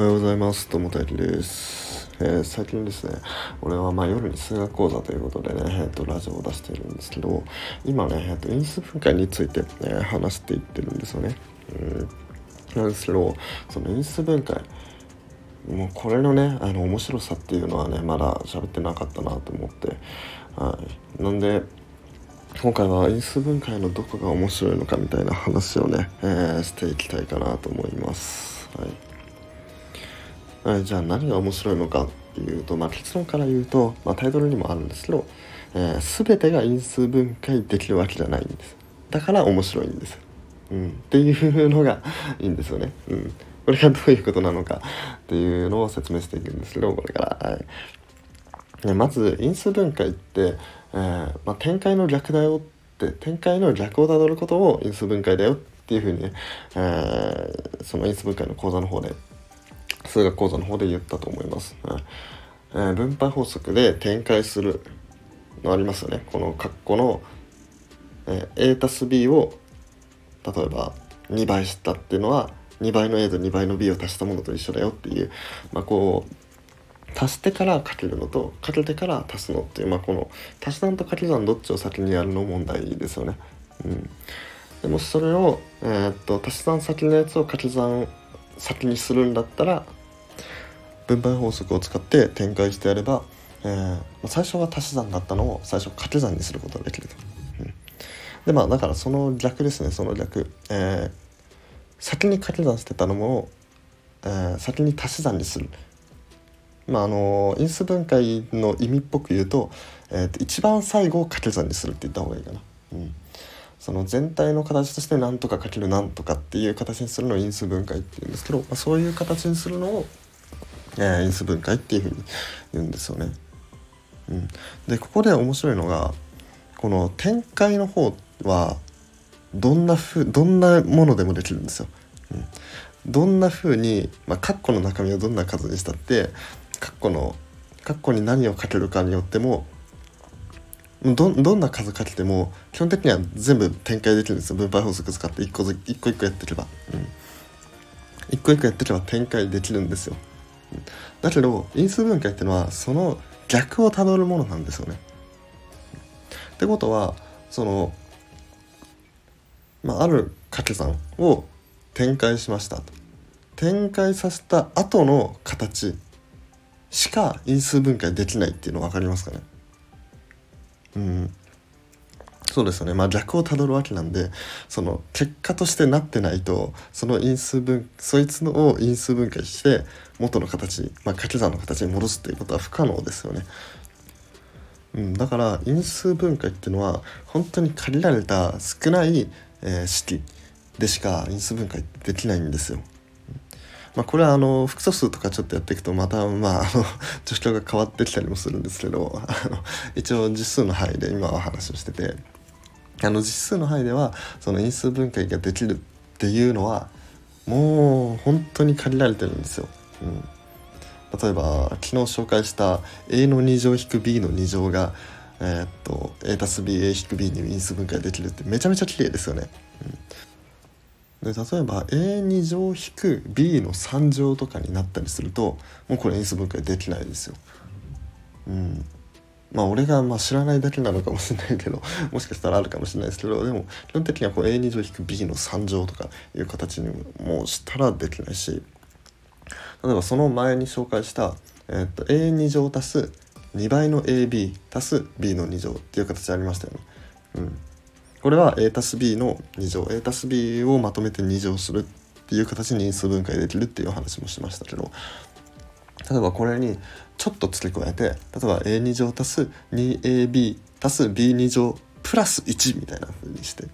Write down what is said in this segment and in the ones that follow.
おはようございます。どうも大輝です。えー、最近ですね、俺はま夜に数学講座ということでね、えー、とラジオを出しているんですけど、今ね、えー、と因数分解について、え、話していってるんですよね。うんなんですけど、その因数分解、もうこれのね、あの面白さっていうのはね、まだ喋ってなかったなと思って、はい。なんで、今回は因数分解のどこが面白いのかみたいな話をね、えー、していきたいかなと思います。はいえじゃあ何が面白いのかっていうと、まあ、結論から言うと、まあ、タイトルにもあるんですけど、えー、全てが因数分解できるわけじゃないんです。だから面白いんです、うん、っていうのが いいんですよね、うん、これがどういうことなのかっていうのを説明していくんですけどこれから、はい、まず因数分解って、えー、まあ、展開の逆だよって展開の逆をたどることを因数分解だよっていうふうに、えー、その因数分解の講座の方で数学講座の方で言ったと思います。えー、分配法則で展開するのありますよね。この括弧の、えー、a たす b を例えば2倍したっていうのは2倍の a と2倍の b を足したものと一緒だよっていう、まあ、こう足してからかけるのとかけてから足すのっていう、まあ、この足し算と掛け算どっちを先にやるの問題ですよね。うん、でもそれを、えー、っと足し算先のやつを掛け算先にするんだったら分配法則を使って展開してやれば、えー、最初は足し算だったのを最初掛け算にすることができると。でまあだからその逆ですねその逆、えー、先に掛け算してたのも、えー、先に足し算にする。まああの因数分解の意味っぽく言うと,、えーと、一番最後を掛け算にするって言った方がいいかな。うんその全体の形として何とかかける何とかっていう形にするのを因数分解っていうんですけど、まあ、そういう形にするのを、え、因数分解っていうふうに言うんですよね。うん、でここで面白いのがこの展開の方はどんなふうどんなものでもできるんですよ。うん、どんなふうに、まあ、括弧の中身をどんな数にしたって括弧の括弧に何をかけるかによってもどどんな数かけても基本的には全部展開できるんですよ。分配法則使って一個ず一個一個やっていけば、うん、一個一個やっていけば展開できるんですよ、だけど因数分解っていうのはその逆をたどるものなんですよね。ってことはその、まあ、ある掛け算を展開しました。と展開させた後の形しか因数分解できないっていうの分かりますかね？うん。そうですよねまあ逆をたどるわけなんでその結果としてなってないとその因数分そいつのを因数分解して元の形、まあ、掛け算の形に戻すっていうことは不可能ですよね。うん、だから因数分解っていうのは本当に限られた少ない、えー、式でしか因数分解できないんですよ。まあ、これはあの複素数とかちょっとやっていくとまたまああの 状況が変わってきたりもするんですけどあの一応実数の範囲で今は話をしててあの実数の範囲ではその因数分解ができるっていうのはもう本当に限られてるんですよ。うん例えば昨日紹介した a の2乗引く b の2乗が、えー、っと a たす bA 引く b に因数分解できるってめちゃめちゃ綺麗ですよね。うんで例えば a2 乗引く b の3乗とかになったりするともうこれ因数分解できないですよ。うんまあ俺がまあ知らないだけなのかもしれないけど もしかしたらあるかもしれないですけどでも基本的にはこう a2 乗引く b の3乗とかいう形にもしたらできないし例えばその前に紹介した、えー、と a2 乗足す2倍の ab 足す b の2乗っていう形ありましたよね。うんこれは a たす b の2乗 a たす b をまとめて2乗するっていう形に因数分解できるっていう話もしましたけど例えばこれにちょっと付け加えて例えば a2 乗足す 2ab 足す b2 乗プラス1みたいな風にして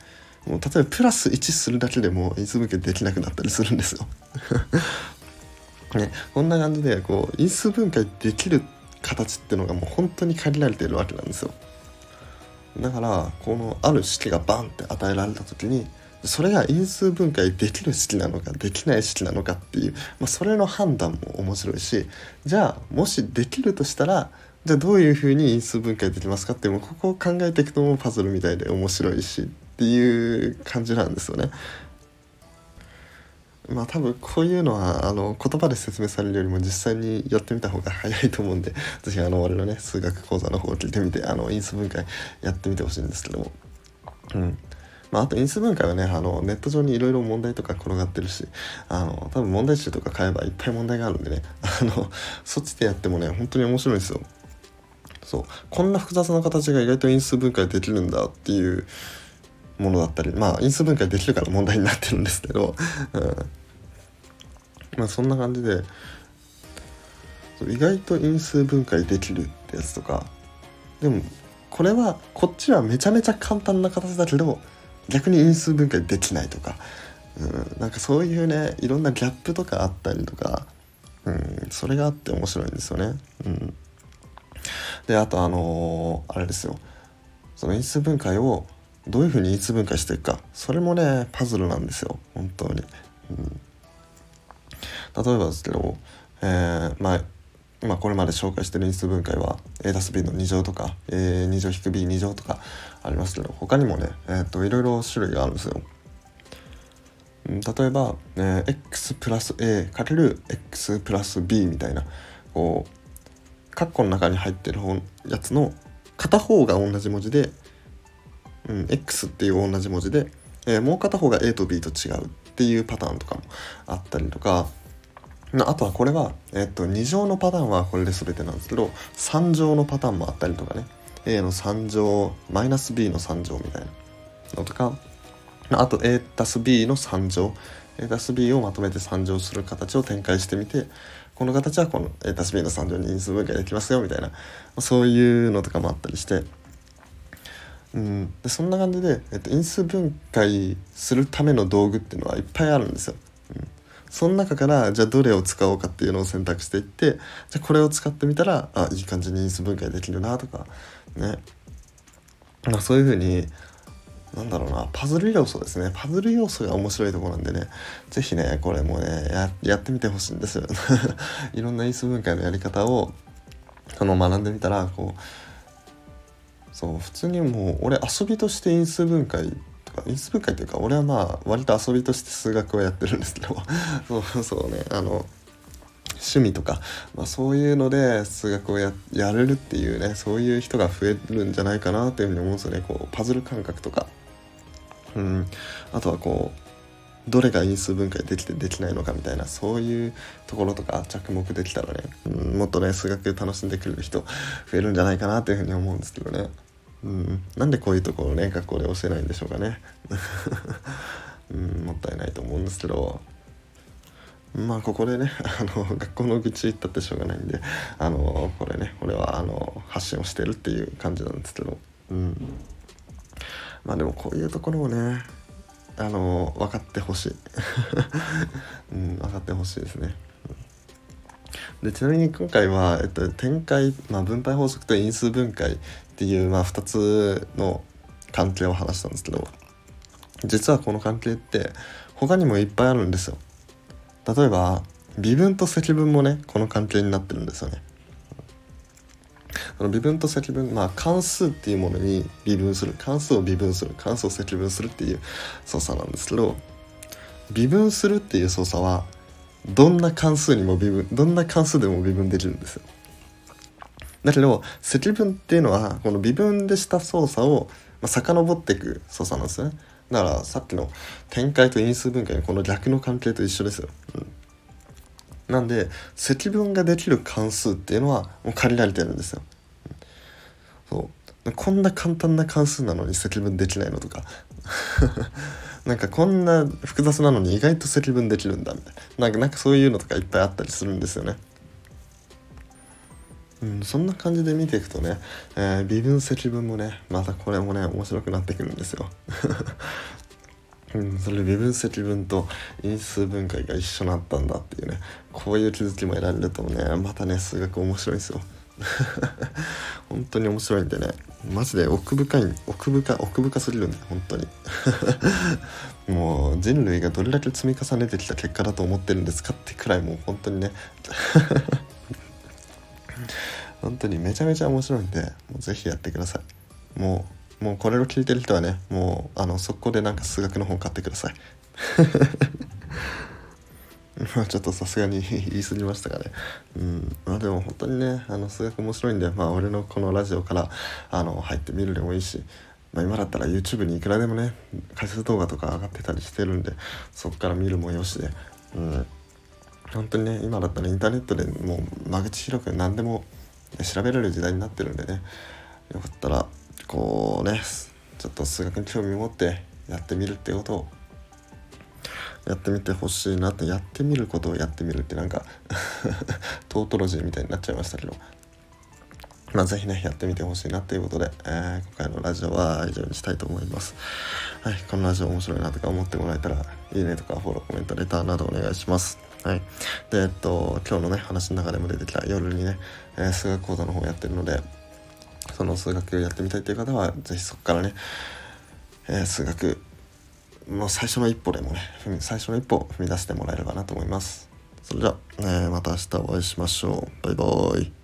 もう例えばプラス1するだけでも因数分解できなくなったりするんですよ。ね、こんな感じでこう因数分解できる形っていうのがもう本当に限られているわけなんですよ。だからこのある式がバンって与えられた時にそれが因数分解できる式なのかできない式なのかっていう、まあ、それの判断も面白いしじゃあもしできるとしたらじゃあどういうふうに因数分解できますかっていうここを考えていくともパズルみたいで面白いしっていう感じなんですよね。まあ多分こういうのはあの言葉で説明されるよりも実際にやってみた方が早いと思うんで 是非あの俺のね数学講座の方を聞いてみてあの因数分解やってみてほしいんですけどもうんまあ、あと因数分解はねあのネット上にいろいろ問題とか転がってるしあの多分問題集とか買えばいっぱい問題があるんでね あのそっちでやってもね本当に面白いんですよ。そう。こんな複雑な形が意外と因数分解できるんだっていうものだったりまあ因数分解できるから問題になってるんですけど、うん、まあそんな感じで意外と因数分解できるってやつとかでもこれはこっちはめちゃめちゃ簡単な形だけど逆に因数分解できないとか、うん、なんかそういうねいろんなギャップとかあったりとか、うん、それがあって面白いんですよね。うん、であとあのー、あれですよ。その因数分解をどういうふうに因数分解していくか。それもねパズルなんですよ。本当に。うん、例えばですけど、えー、まあまあ、これまで紹介してる因数分解は a たす b の2乗とか a2 乗引く b2 乗とかありますけど他にもね、えー、といろいろ種類があるんですよ。例えば、えー、x プラス a かける x プラス b みたいなこう括弧の中に入ってるやつの片方が同じ文字で、うん、x っていう同じ文字で、えー、もう片方が a と b と違うっていうパターンとかもあったりとかあとはこれは、えっと、2乗のパターンはこれで全てなんですけど3乗のパターンもあったりとかね。A の3乗マイナス b の3乗みたいなのとかあと a たす b の3乗。A たす b をまとめて3乗する形を展開してみてこの形はこの a たす b の3乗に因数分解できますよみたいなそういうのとかもあったりして。うん、でそんな感じで、えっと、因数分解するための道具っていうのはいっぱいあるんですよ。その中からじゃあどれを使おうかっていうのを選択していってじゃあこれを使ってみたらあいい感じに因数分解できるなとかね、まあ、そういうふうになんだろうなパズル要素ですね。パズル要素が面白いとこなんでね。是非ねこれもねやってみてほしいんですよ。いろんな因数分解のやり方をその学んでみたらこうそう普通にもう俺遊びとして因数分解因数分解というか俺はまあ割と遊びとして数学をやってるんですけど そうそうねあの趣味とか、まあ、そういうので数学をややれるっていうねそういう人が増えるんじゃないかなっていうふうに思うんですよね。こうパズル感覚とか。うん。あとはこうどれが因数分解できてできないのかみたいなそういうところとか着目できたらね、うん、もっとね数学楽しんでくれる人増えるんじゃないかなっていうふうに思うんですけどね。うん、なんでこういうところをね学校で教えないんでしょうかね、うん、もったいないと思うんですけど。まあここでねあの学校の愚痴言ったってしょうがないんであのこれね俺はあの発信をしてるっていう感じなんですけど、うん、まあでもこういうところをねあの分かってほしい、うん、分かってほしいですね。でちなみに今回は、えっと、展開、まあ、分配法則と因数分解っていう、まあ、2つの関係を話したんですけど実はこの関係って他にもいっぱいあるんですよ。例えば微分と積分もねこの関係になってるんですよね。その微分と積分まあ関数っていうものに微分する関数を微分する関数を積分するっていう操作なんですけど微分するっていう操作はどんな関数にも微分どんな関数でも微分できるんですよ。だけど積分っていうのはこの微分でした操作を、まあ、遡っていく操作なんですね。だからさっきの展開と因数分解のこの逆の関係と一緒ですよ、うん、なんで積分ができる関数っていうのはもう借りられてるんですよ、うん、そう。こんな簡単な関数なのに積分できないのとか。なんかこんな複雑なのに意外と積分できるんだみたいななんかなんかそういうのとかいっぱいあったりするんですよねうん、そんな感じで見ていくとね、えー、微分積分もねまたこれもね面白くなってくるんですよ。うん、それ微分積分と因数分解が一緒になったんだっていうねこういう気づきも得られるとねまたね数学面白いんですよ。本当に面白いんでね。マジで奥深い奥深奥深すぎるんで本当に。もう人類がどれだけ積み重ねてきた結果だと思ってるんですかってくらいもう本当にね。本当にめちゃめちゃ面白いんでもうぜひやってください。もうもうこれを聞いてる人はねもうあの速攻でなんか数学の本買ってください。まあちょっとさすがに 言い過ぎましたかね。うん。まあでも本当にね、あの数学面白いんで、まあ俺のこのラジオからあの入ってみるでもいいし、まあ、今だったら YouTube にいくらでもね、解説動画とか上がってたりしてるんで、そこから見るもよしで、うん。本当にね、今だったらインターネットでもう間口広く何でも調べられる時代になってるんでね、よかったら、こうね、ちょっと数学に興味を持ってやってみるってことをやってみてほしいなってやってみることをやってみるってなんか トートロジーみたいになっちゃいましたけど。まあ是非ねやってみてほしいなっていうことで、えー、今回のラジオは以上にしたいと思います。はいこのラジオ面白いなとか思ってもらえたらいいねとかフォローコメントレターなどお願いします。はい。でえっと今日のね話の中でも出てきた夜にね、えー、数学講座の方やってるのでその数学をやってみたいという方は是非そこからね、えー、数学もう最初の一歩でもね最初の一歩踏み出してもらえればなと思います。それじゃ、えー、また明日お会いしましょう。バイバーイ。